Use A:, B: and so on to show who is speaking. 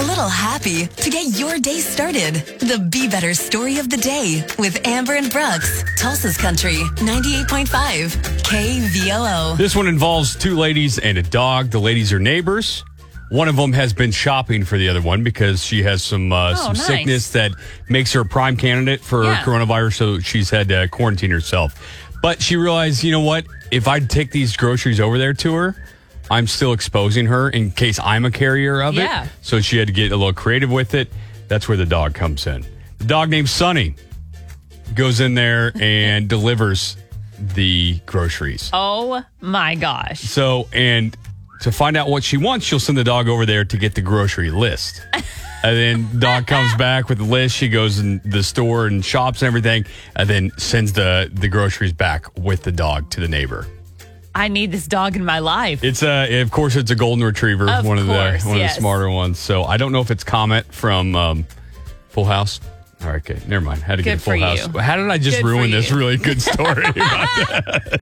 A: a little happy to get your day started. The Be Better story of the day with Amber and Brooks, Tulsa's Country, 98.5 KVOO.
B: This one involves two ladies and a dog. The ladies are neighbors. One of them has been shopping for the other one because she has some uh, some
C: nice.
B: sickness that makes her a prime candidate for
C: Yeah.
B: coronavirus. So she's had to quarantine herself. But she realized, you know what? If I'd take these groceries over there to her, I'm still exposing her in case I'm a carrier of
C: Yeah.
B: it. So she had to get a little creative with it. That's where the dog comes in. The dog named Sunny goes in there and delivers the groceries.
C: Oh my gosh.
B: So, and to find out what she wants, she'll send the dog over there to get the grocery list. and then dog comes back with the list. She goes in the store and shops and everything, and then sends the the groceries back with the dog to the neighbor.
C: I need this dog in my life.
B: It's a, of course, it's a golden retriever,
C: Of
B: one of
C: course,
B: the one
C: yes.
B: of the smarter ones. So I don't know if it's Comet from um, Full House. All right, okay, never mind. Had to
C: Good
B: get a Full
C: for
B: House.
C: you.
B: How did I just
C: Good for
B: ruin this
C: you.
B: really good story?